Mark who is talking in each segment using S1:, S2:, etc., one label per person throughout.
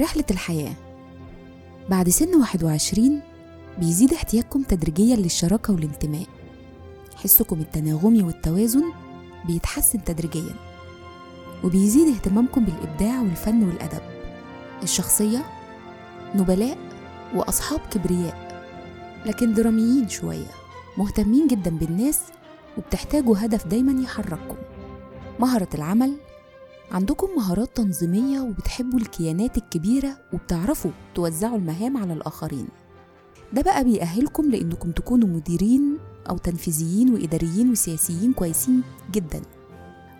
S1: رحلة الحياة. بعد سن 21 بيزيد احتياجكم تدريجيا للشراكة والانتماء. حسكم التناغمي والتوازن بيتحسن تدريجيا وبيزيد اهتمامكم بالإبداع والفن والأدب. الشخصية نبلاء وأصحاب كبرياء لكن دراميين شوية مهتمين جدا بالناس وبتحتاجوا هدف دايما يحرككم. مهرة العمل عندكم مهارات تنظيمية وبتحبوا الكيانات الكبيرة وبتعرفوا توزعوا المهام على الآخرين. ده بقى بيأهلكم لأنكم تكونوا مديرين أو تنفيذيين وإداريين وسياسيين كويسين جدا.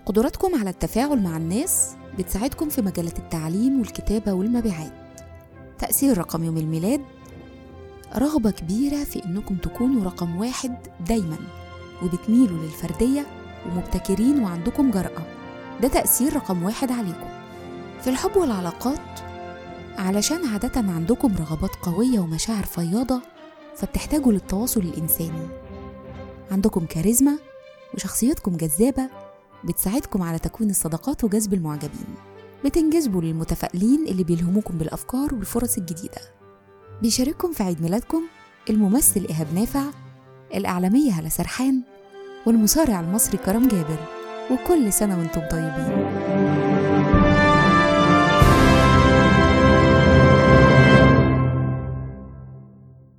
S1: قدراتكم على التفاعل مع الناس بتساعدكم في مجالات التعليم والكتابة والمبيعات. تأثير رقم يوم الميلاد رغبة كبيرة في إنكم تكونوا رقم واحد دايما وبتميلوا للفردية ومبتكرين وعندكم جرأة. ده تأثير رقم واحد عليكم. في الحب والعلاقات علشان عادة عندكم رغبات قوية ومشاعر فياضة فبتحتاجوا للتواصل الإنساني. عندكم كاريزما وشخصيتكم جذابة بتساعدكم على تكوين الصداقات وجذب المعجبين. بتنجذبوا للمتفائلين اللي بيلهموكم بالأفكار والفرص الجديدة. بيشارككم في عيد ميلادكم الممثل إيهاب نافع الإعلامية هلا سرحان والمصارع المصري كرم جابر. وكل سنة وأنتم طيبين.